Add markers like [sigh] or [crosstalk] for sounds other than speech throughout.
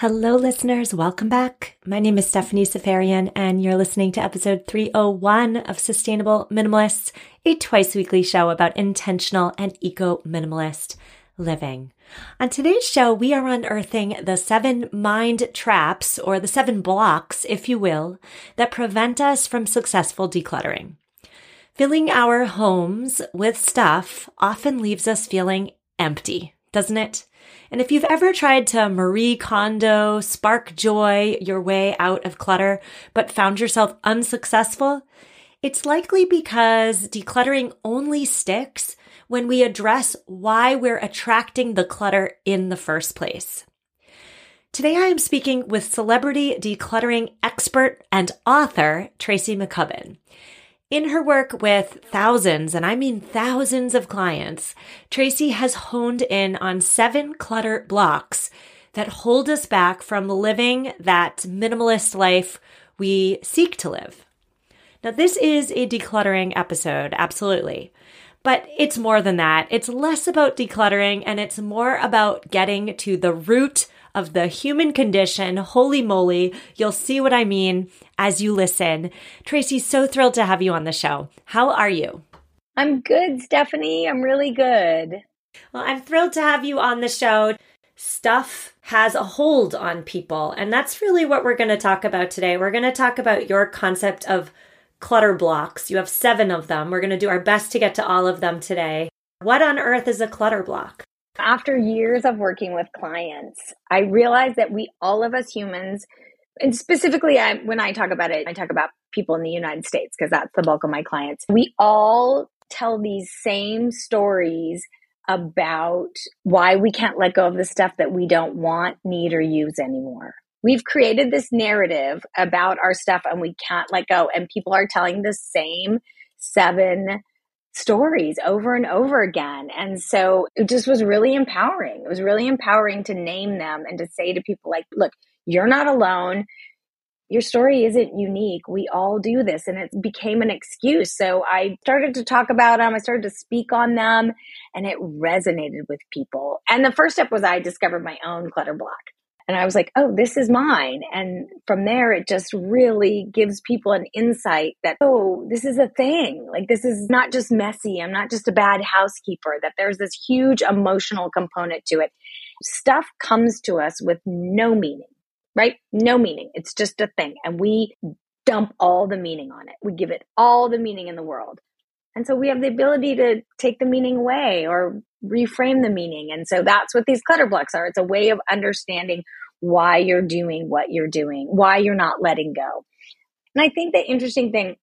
Hello, listeners. Welcome back. My name is Stephanie Seferian, and you're listening to episode 301 of Sustainable Minimalists, a twice weekly show about intentional and eco minimalist living. On today's show, we are unearthing the seven mind traps, or the seven blocks, if you will, that prevent us from successful decluttering. Filling our homes with stuff often leaves us feeling empty, doesn't it? And if you've ever tried to Marie Kondo, spark joy your way out of clutter, but found yourself unsuccessful, it's likely because decluttering only sticks when we address why we're attracting the clutter in the first place. Today I am speaking with celebrity decluttering expert and author Tracy McCubbin. In her work with thousands, and I mean thousands of clients, Tracy has honed in on seven clutter blocks that hold us back from living that minimalist life we seek to live. Now, this is a decluttering episode, absolutely. But it's more than that. It's less about decluttering and it's more about getting to the root of the human condition. Holy moly. You'll see what I mean as you listen. Tracy, so thrilled to have you on the show. How are you? I'm good, Stephanie. I'm really good. Well, I'm thrilled to have you on the show. Stuff has a hold on people, and that's really what we're going to talk about today. We're going to talk about your concept of clutter blocks. You have seven of them. We're going to do our best to get to all of them today. What on earth is a clutter block? After years of working with clients, I realized that we, all of us humans, and specifically I, when I talk about it, I talk about people in the United States because that's the bulk of my clients. We all tell these same stories about why we can't let go of the stuff that we don't want, need, or use anymore. We've created this narrative about our stuff and we can't let go. And people are telling the same seven stories over and over again. And so it just was really empowering. It was really empowering to name them and to say to people, like, look, you're not alone. Your story isn't unique. We all do this. And it became an excuse. So I started to talk about them. I started to speak on them and it resonated with people. And the first step was I discovered my own clutter block. And I was like, oh, this is mine. And from there, it just really gives people an insight that, oh, this is a thing. Like, this is not just messy. I'm not just a bad housekeeper, that there's this huge emotional component to it. Stuff comes to us with no meaning, right? No meaning. It's just a thing. And we dump all the meaning on it. We give it all the meaning in the world. And so we have the ability to take the meaning away or reframe the meaning. And so that's what these clutter blocks are. It's a way of understanding why you're doing what you're doing, why you're not letting go. And I think the interesting thing,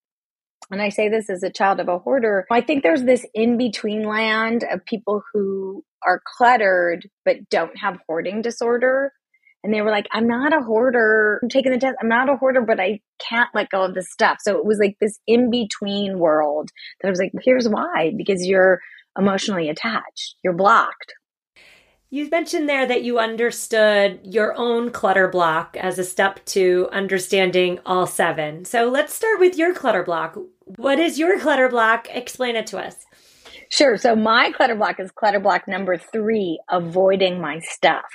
and I say this as a child of a hoarder, I think there's this in between land of people who are cluttered but don't have hoarding disorder. And they were like, I'm not a hoarder. I'm taking the test. I'm not a hoarder, but I can't let go of this stuff. So it was like this in between world that I was like, here's why because you're emotionally attached. You're blocked. You mentioned there that you understood your own clutter block as a step to understanding all seven. So let's start with your clutter block. What is your clutter block? Explain it to us. Sure. So my clutter block is clutter block number three avoiding my stuff.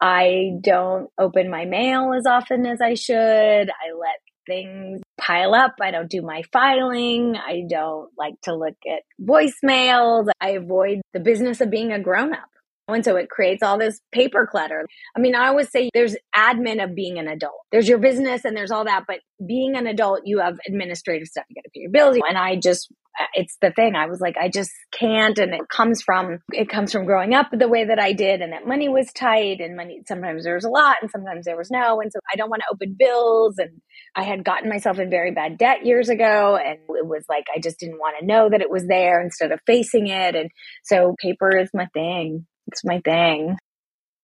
I don't open my mail as often as I should. I let things pile up. I don't do my filing. I don't like to look at voicemails. I avoid the business of being a grown up. And so it creates all this paper clutter. I mean, I always say there's admin of being an adult. There's your business and there's all that, but being an adult, you have administrative stuff. You got to pay your bills. And I just, it's the thing. I was like, I just can't. And it comes from, it comes from growing up the way that I did and that money was tight and money, sometimes there was a lot and sometimes there was no. And so I don't want to open bills. And I had gotten myself in very bad debt years ago. And it was like, I just didn't want to know that it was there instead of facing it. And so paper is my thing. It's my thing.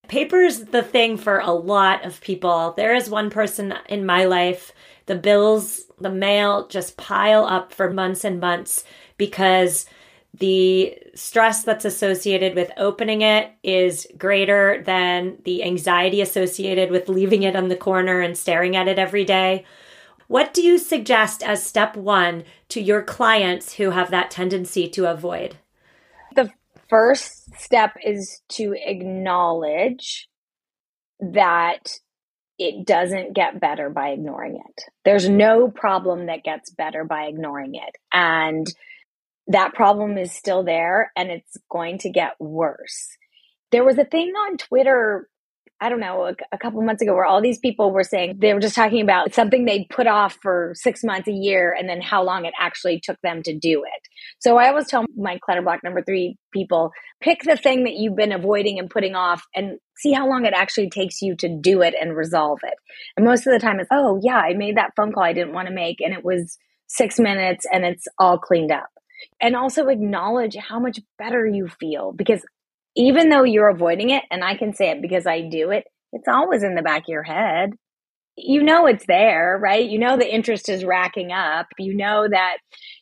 Paper is the thing for a lot of people. There is one person in my life, the bills, the mail just pile up for months and months because the stress that's associated with opening it is greater than the anxiety associated with leaving it on the corner and staring at it every day. What do you suggest as step one to your clients who have that tendency to avoid? The first step is to acknowledge that it doesn't get better by ignoring it. There's no problem that gets better by ignoring it. And that problem is still there and it's going to get worse. There was a thing on Twitter I don't know, a, a, couple months ago where all these people were saying they were just talking about something they'd put off for six months, a year, and then how long it actually took them to do it. So I always tell my clutter block number three people pick the thing that you've been avoiding and putting off and see how long it actually takes you to do it and resolve it. And most of the time it's, oh, yeah, I made that phone call I didn't want to make, and it was six minutes and it's all cleaned up. And also acknowledge how much better you feel because even though you're avoiding it, and I can say it because I do it, it's always in the back of your head. You know it's there, right? You know the interest is racking up. You know that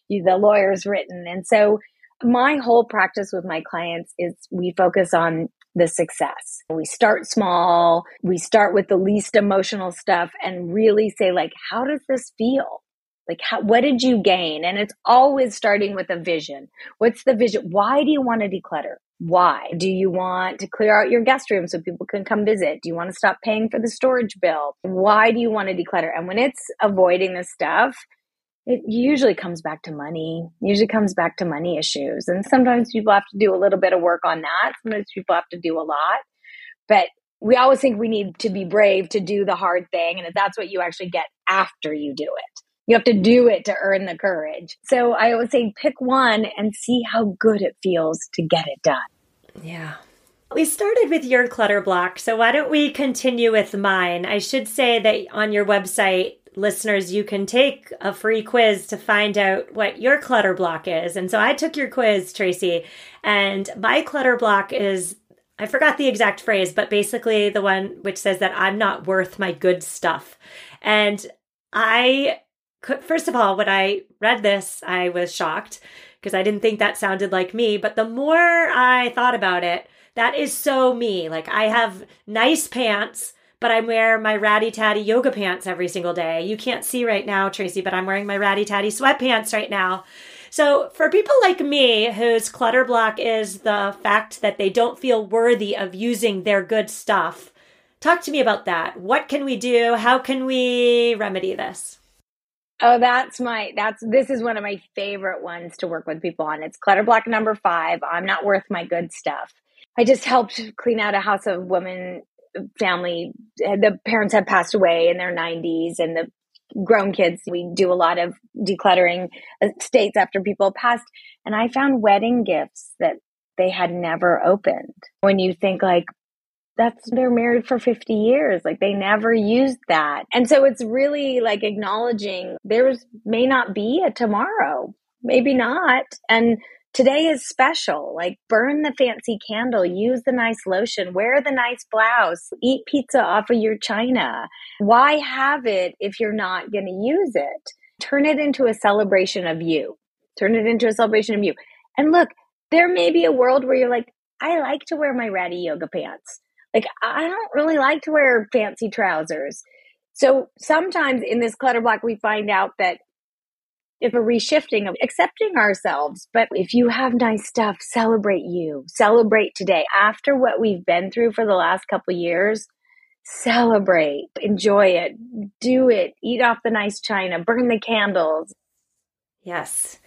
you, the lawyer's written. And so my whole practice with my clients is we focus on the success. We start small, we start with the least emotional stuff and really say like how does this feel? Like how, what did you gain? And it's always starting with a vision. What's the vision? Why do you want to declutter? Why? Do you want to clear out your guest room so people can come visit? Do you want to stop paying for the storage bill? Why do you want to declutter? And when it's avoiding this stuff, it usually comes back to money. Usually comes back to money issues. And sometimes people have to do a little bit of work on that. Sometimes people have to do a lot. But we always think we need to be brave to do the hard thing. And that's what you actually get after you do it. You have to do it to earn the courage. So I always say pick one and see how good it feels to get it done. Yeah. We started with your clutter block, so why don't we continue with mine? I should say that on your website, listeners, you can take a free quiz to find out what your clutter block is. And so I took your quiz, Tracy, and my clutter block is I forgot the exact phrase, but basically the one which says that I'm not worth my good stuff. And I first of all, when I read this, I was shocked because I didn't think that sounded like me. But the more I thought about it, that is so me. Like I have nice pants, but I wear my ratty tatty yoga pants every single day. You can't see right now, Tracy, but I'm wearing my ratty tatty sweatpants right now. So, for people like me whose clutter block is the fact that they don't feel worthy of using their good stuff, talk to me about that. What can we do? How can we remedy this? Oh, that's my that's this is one of my favorite ones to work with people on. It's clutter block number five. I'm not worth my good stuff. I just helped clean out a house of women family. The parents had passed away in their 90s, and the grown kids. We do a lot of decluttering estates after people passed, and I found wedding gifts that they had never opened. When you think like that's they're married for 50 years. Like they never used that. And so it's really like acknowledging there's may not be a tomorrow. Maybe not. And today is special. Like burn the fancy candle. Use the nice lotion. Wear the nice blouse. Eat pizza off of your china. Why have it if you're not going to use it? Turn it into a celebration of you. Turn it into a celebration of you. And look there may be a world where you're like I like to wear my ratty yoga pants. Like, I don't really like to wear fancy trousers. So sometimes in this clutter block, we find out that if a reshifting of accepting ourselves, but if you have nice stuff, celebrate you, celebrate today. After what we've been through for the last couple years, celebrate, enjoy it, do it, eat off the nice china, burn the candles. Yes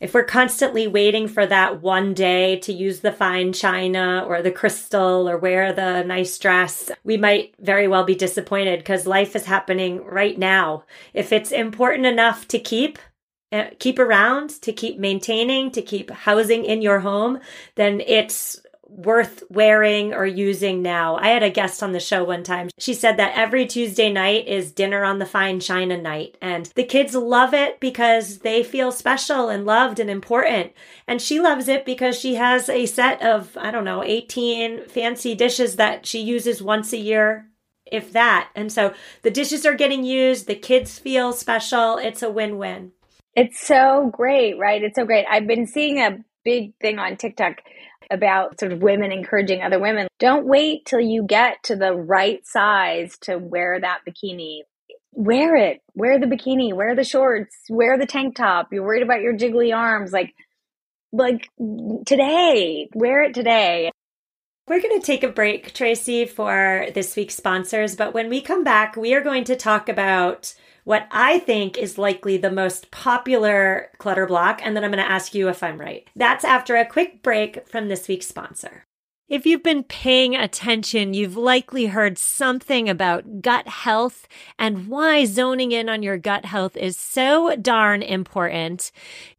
if we're constantly waiting for that one day to use the fine china or the crystal or wear the nice dress, we might very well be disappointed because life is happening right now. If it's important enough to keep, uh, keep around, to keep maintaining, to keep housing in your home, then it's worth wearing or using now. I had a guest on the show one time. She said that every Tuesday night is dinner on the fine china night. And the kids love it because they feel special and loved and important. And she loves it because she has a set of, I don't know, 18 fancy dishes that she uses once a year. If that. And so the dishes are getting used, the kids feel special. It's a win win. It's so great, right? It's so great. I've been seeing a big thing on TikTok about sort of women encouraging other women. Don't wait till you get to the right size to wear that bikini. Wear it. Wear the bikini. Wear the shorts. Wear the tank top. You're worried about your jiggly arms. Like, like today. Wear it today. We're going to take a break, Tracy, for this week's sponsors. But when we come back, we are going to talk about what I think is likely the most popular clutter block. And then I'm going to ask you if I'm right. That's after a quick break from this week's sponsor. If you've been paying attention, you've likely heard something about gut health and why zoning in on your gut health is so darn important.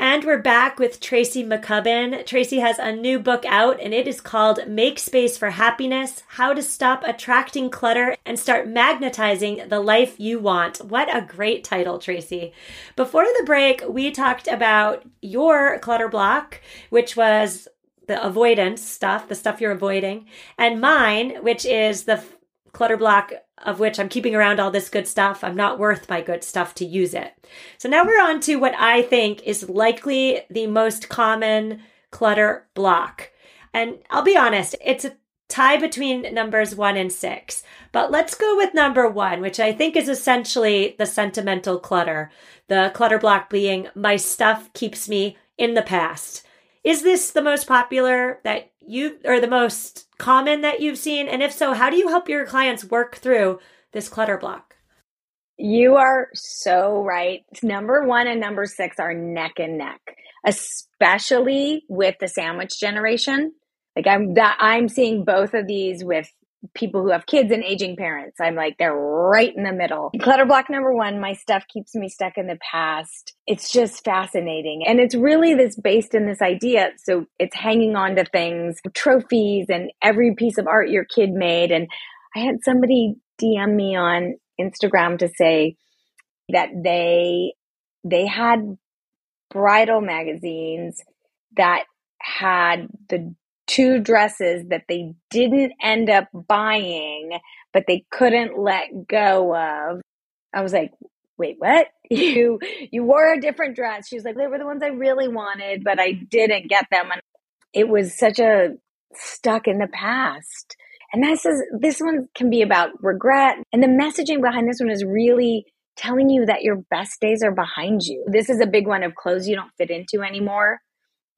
And we're back with Tracy McCubbin. Tracy has a new book out and it is called Make Space for Happiness How to Stop Attracting Clutter and Start Magnetizing the Life You Want. What a great title, Tracy. Before the break, we talked about your clutter block, which was the avoidance stuff, the stuff you're avoiding, and mine, which is the clutter block of which I'm keeping around all this good stuff. I'm not worth my good stuff to use it. So now we're on to what I think is likely the most common clutter block. And I'll be honest, it's a tie between numbers one and six. But let's go with number one, which I think is essentially the sentimental clutter. The clutter block being my stuff keeps me in the past. Is this the most popular that you, or the most common that you've seen? And if so, how do you help your clients work through this clutter block? You are so right. Number one and number six are neck and neck, especially with the sandwich generation. Like I'm that I'm seeing both of these with people who have kids and aging parents. I'm like, they're right in the middle. Clutter block number one, my stuff keeps me stuck in the past. It's just fascinating. And it's really this based in this idea. So it's hanging on to things, trophies and every piece of art your kid made. And I had somebody DM me on Instagram to say that they, they had bridal magazines that had the two dresses that they didn't end up buying, but they couldn't let go of. I was like, wait, what? [laughs] You you wore a different dress. She was like, they were the ones I really wanted, but I didn't get them. And it was such a stuck in the past. And this is this one can be about regret. And the messaging behind this one is really telling you that your best days are behind you. This is a big one of clothes you don't fit into anymore.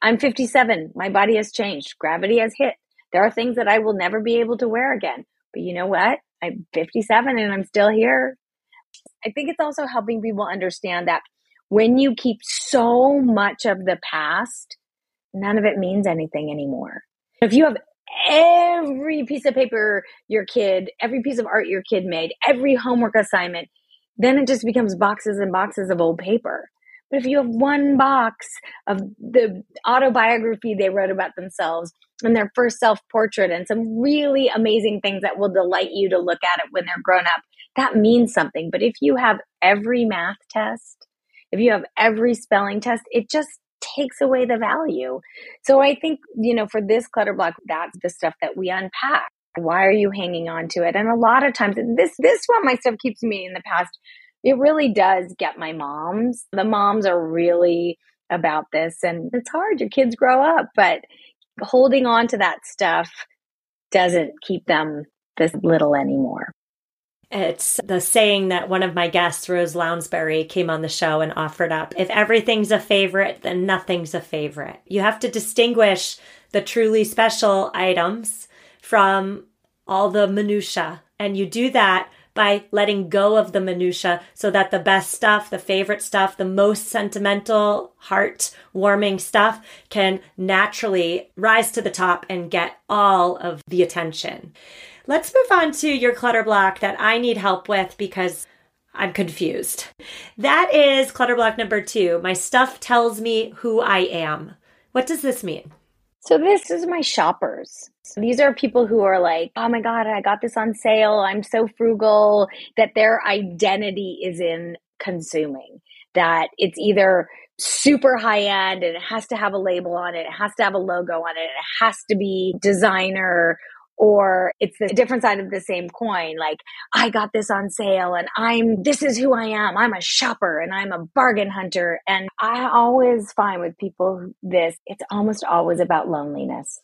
I'm 57. My body has changed. Gravity has hit. There are things that I will never be able to wear again. But you know what? I'm 57 and I'm still here. I think it's also helping people understand that when you keep so much of the past, none of it means anything anymore. If you have every piece of paper your kid, every piece of art your kid made, every homework assignment, then it just becomes boxes and boxes of old paper. But if you have one box of the autobiography they wrote about themselves and their first self portrait and some really amazing things that will delight you to look at it when they're grown up, that means something. But if you have every math test, if you have every spelling test, it just takes away the value. So I think, you know, for this clutter block, that's the stuff that we unpack. Why are you hanging on to it? And a lot of times, this this one my stuff keeps me in the past it really does get my moms. The moms are really about this and it's hard. Your kids grow up, but holding on to that stuff doesn't keep them this little anymore. It's the saying that one of my guests, Rose Lounsbury, came on the show and offered up. If everything's a favorite, then nothing's a favorite. You have to distinguish the truly special items from all the minutia. And you do that by letting go of the minutia so that the best stuff, the favorite stuff, the most sentimental, heart warming stuff can naturally rise to the top and get all of the attention. Let's move on to your clutter block that I need help with because I'm confused. That is clutter block number two. My stuff tells me who I am. What does this mean? So, this is my shoppers. So these are people who are like, oh my God, I got this on sale. I'm so frugal that their identity is in consuming, that it's either super high end and it has to have a label on it, it has to have a logo on it, it has to be designer or it's the different side of the same coin. Like, I got this on sale and I'm, this is who I am. I'm a shopper and I'm a bargain hunter. And I always find with people this, it's almost always about loneliness.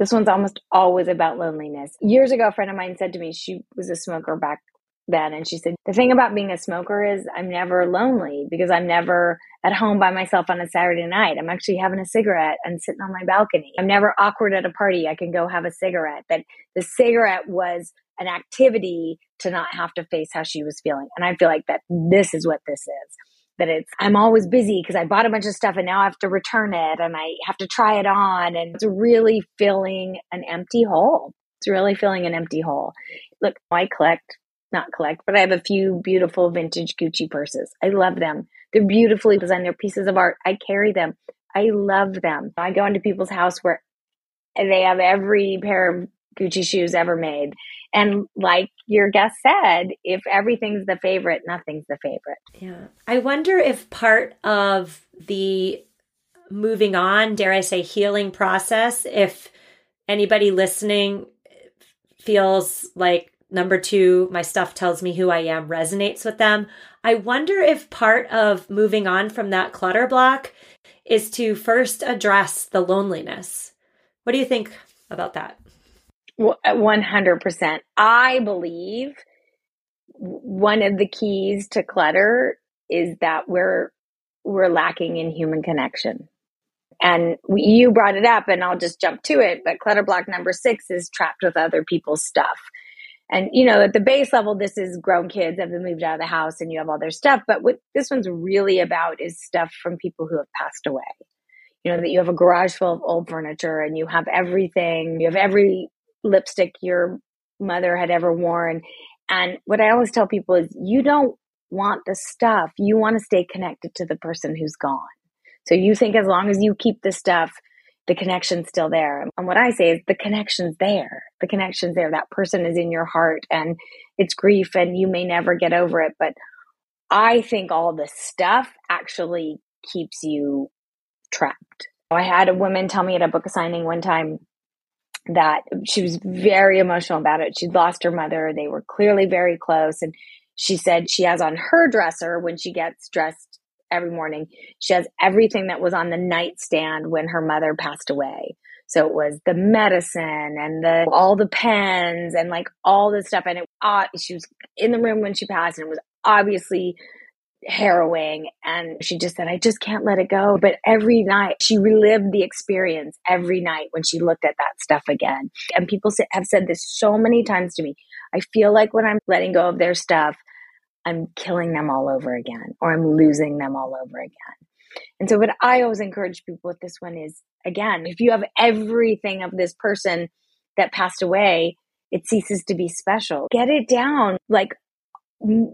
This one's almost always about loneliness. Years ago, a friend of mine said to me, she was a smoker back And she said, The thing about being a smoker is I'm never lonely because I'm never at home by myself on a Saturday night. I'm actually having a cigarette and sitting on my balcony. I'm never awkward at a party. I can go have a cigarette. That the cigarette was an activity to not have to face how she was feeling. And I feel like that this is what this is. That it's, I'm always busy because I bought a bunch of stuff and now I have to return it and I have to try it on. And it's really filling an empty hole. It's really filling an empty hole. Look, I collect not collect, but I have a few beautiful vintage Gucci purses. I love them. They're beautifully designed. They're pieces of art. I carry them. I love them. I go into people's house where they have every pair of Gucci shoes ever made. And like your guest said, if everything's the favorite, nothing's the favorite. Yeah. I wonder if part of the moving on, dare I say, healing process, if anybody listening feels like Number two, my stuff tells me who I am resonates with them. I wonder if part of moving on from that clutter block is to first address the loneliness. What do you think about that? 100%. I believe one of the keys to clutter is that we're we're lacking in human connection. And we, you brought it up and I'll just jump to it, but clutter block number 6 is trapped with other people's stuff. And, you know, at the base level, this is grown kids have been moved out of the house and you have all their stuff. But what this one's really about is stuff from people who have passed away. You know, that you have a garage full of old furniture and you have everything, you have every lipstick your mother had ever worn. And what I always tell people is you don't want the stuff, you want to stay connected to the person who's gone. So you think as long as you keep the stuff, the connection's still there. And what I say is the connection's there. The connection's there. That person is in your heart and it's grief and you may never get over it. But I think all the stuff actually keeps you trapped. I had a woman tell me at a book signing one time that she was very emotional about it. She'd lost her mother. They were clearly very close. And she said she has on her dresser when she gets dressed every morning. She has everything that was on the nightstand when her mother passed away. So it was the medicine and the all the pens and like all the stuff. And it uh, she was in the room when she passed, and it was obviously harrowing. And she just said, "I just can't let it go." But every night she relived the experience every night when she looked at that stuff again. And people have said this so many times to me. I feel like when I'm letting go of their stuff, I'm killing them all over again or I'm losing them all over again. And so, what I always encourage people with this one is again, if you have everything of this person that passed away, it ceases to be special. Get it down like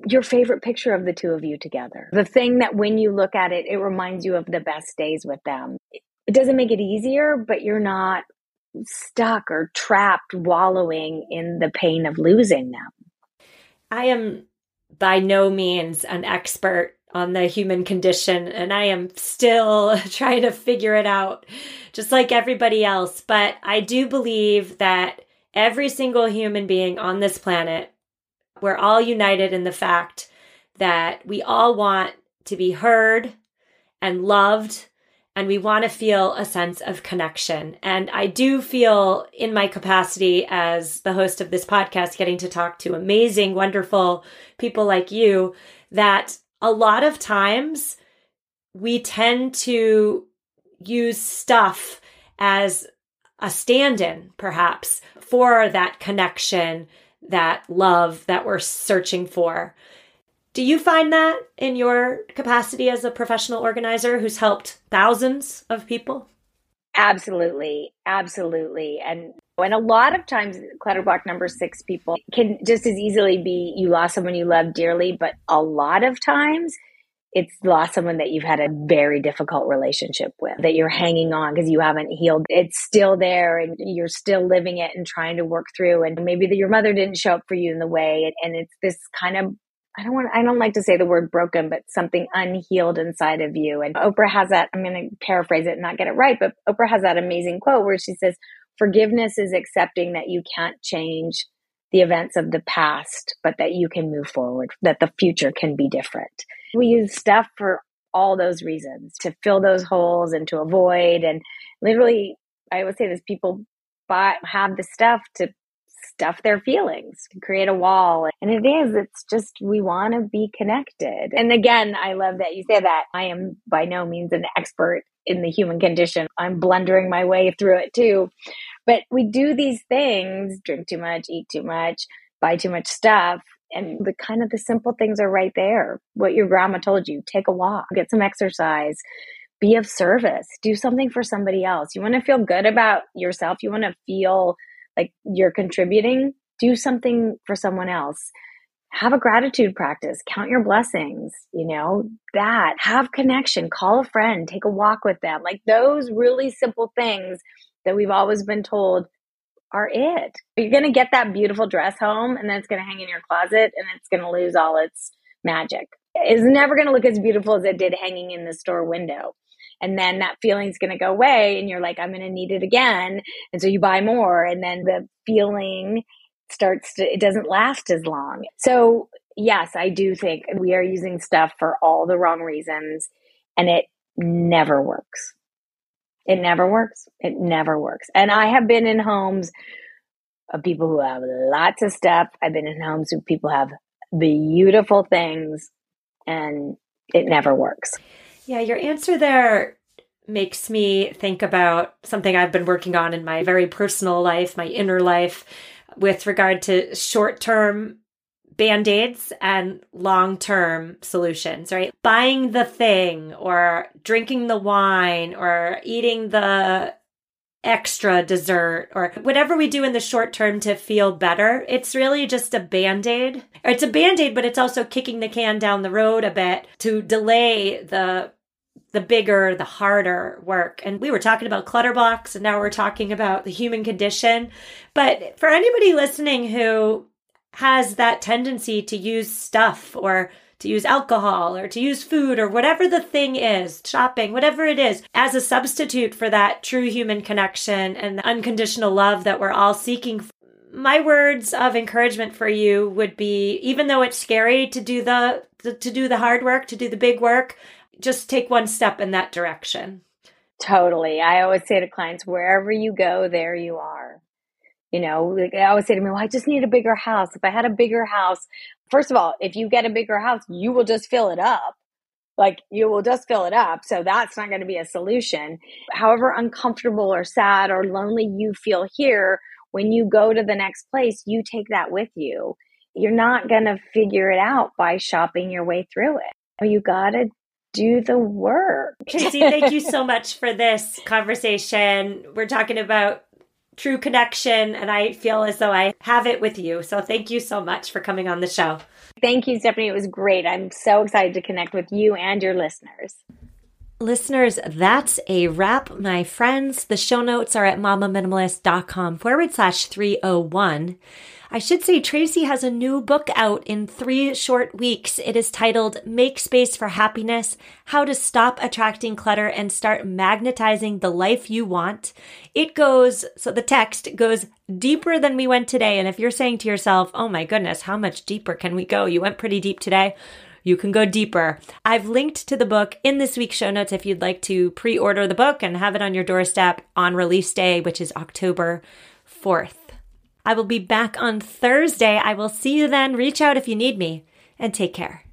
your favorite picture of the two of you together. The thing that when you look at it, it reminds you of the best days with them. It doesn't make it easier, but you're not stuck or trapped wallowing in the pain of losing them. I am by no means an expert on the human condition and I am still [laughs] trying to figure it out just like everybody else. But I do believe that every single human being on this planet, we're all united in the fact that we all want to be heard and loved and we want to feel a sense of connection. And I do feel in my capacity as the host of this podcast, getting to talk to amazing, wonderful people like you, that a lot of times we tend to use stuff as a stand in, perhaps, for that connection, that love that we're searching for. Do you find that in your capacity as a professional organizer who's helped thousands of people? Absolutely. Absolutely. And And a lot of times, clutter block number six people can just as easily be you lost someone you love dearly, but a lot of times it's lost someone that you've had a very difficult relationship with, that you're hanging on because you haven't healed. It's still there and you're still living it and trying to work through. And maybe the, your mother didn't show up for you in the way. And, and it's this kind of I don't want I don't like to say the word broken, but something unhealed inside of you. And Oprah has that, I'm gonna paraphrase it and not get it right, but Oprah has that amazing quote where she says, Forgiveness is accepting that you can't change the events of the past, but that you can move forward, that the future can be different. We use stuff for all those reasons to fill those holes and to avoid. And literally, I always say this people buy, have the stuff to stuff their feelings, create a wall. And it is, it's just, we want to be connected. And again, I love that you say that. I am by no means an expert in the human condition. I'm blundering my way through it too. But we do these things drink too much, eat too much, buy too much stuff. And the kind of the simple things are right there. What your grandma told you take a walk, get some exercise, be of service, do something for somebody else. You want to feel good about yourself. You want to feel like you're contributing. Do something for someone else have a gratitude practice, count your blessings, you know, that, have connection, call a friend, take a walk with them. Like those really simple things that we've always been told are it. You're going to get that beautiful dress home and then it's going to hang in your closet and it's going to lose all its magic. It's never going to look as beautiful as it did hanging in the store window. And then that feeling's going to go away and you're like, I'm going to need it again. And so you buy more. And then the feeling starts to, it doesn't last as long. So, yes, I do think we are using stuff for all the wrong reasons and it never works. It never works. It never works. And I have been in homes of people who have lots of stuff. I've been in homes who people have beautiful things and it never works. Yeah, your answer there makes me think about something I've been working on in my very personal life, my inner life, with regard to short term band aids and long term solutions, right? Buying the thing or drinking the wine or eating the extra dessert or whatever we do in the short term to feel better. It's really just a band aid. It's a band aid, but it's also kicking the can down the road a bit to delay the the bigger, the harder work. And we were talking about clutter blocks and now we're talking about the human condition. But for anybody listening who has that tendency to use stuff or to use alcohol or to use food or whatever the thing is, shopping, whatever it is, as a substitute for that true human connection and the unconditional love that we're all seeking. My words of encouragement for you would be even though it's scary to do the to do the hard work, to do the big work, just take one step in that direction. Totally. I always say to clients, wherever you go, there you are. You know, I always say to me, well, I just need a bigger house. If I had a bigger house, first of all, if you get a bigger house, you will just fill it up. Like you will just fill it up. So that's not going to be a solution. However uncomfortable or sad or lonely you feel here, when you go to the next place, you take that with you. You're not going to figure it out by shopping your way through it. You got to do the work. [laughs] Tracy, thank you so much for this conversation. We're talking about true connection, and I feel as though I have it with you. So thank you so much for coming on the show. Thank you, Stephanie. It was great. I'm so excited to connect with you and your listeners. Listeners, that's a wrap, my friends. The show notes are at mamaminimalist.com forward slash 301. I should say Tracy has a new book out in three short weeks. It is titled Make Space for Happiness How to Stop Attracting Clutter and Start Magnetizing the Life You Want. It goes, so the text goes deeper than we went today. And if you're saying to yourself, oh my goodness, how much deeper can we go? You went pretty deep today. You can go deeper. I've linked to the book in this week's show notes if you'd like to pre order the book and have it on your doorstep on release day, which is October 4th. I will be back on Thursday. I will see you then. Reach out if you need me and take care.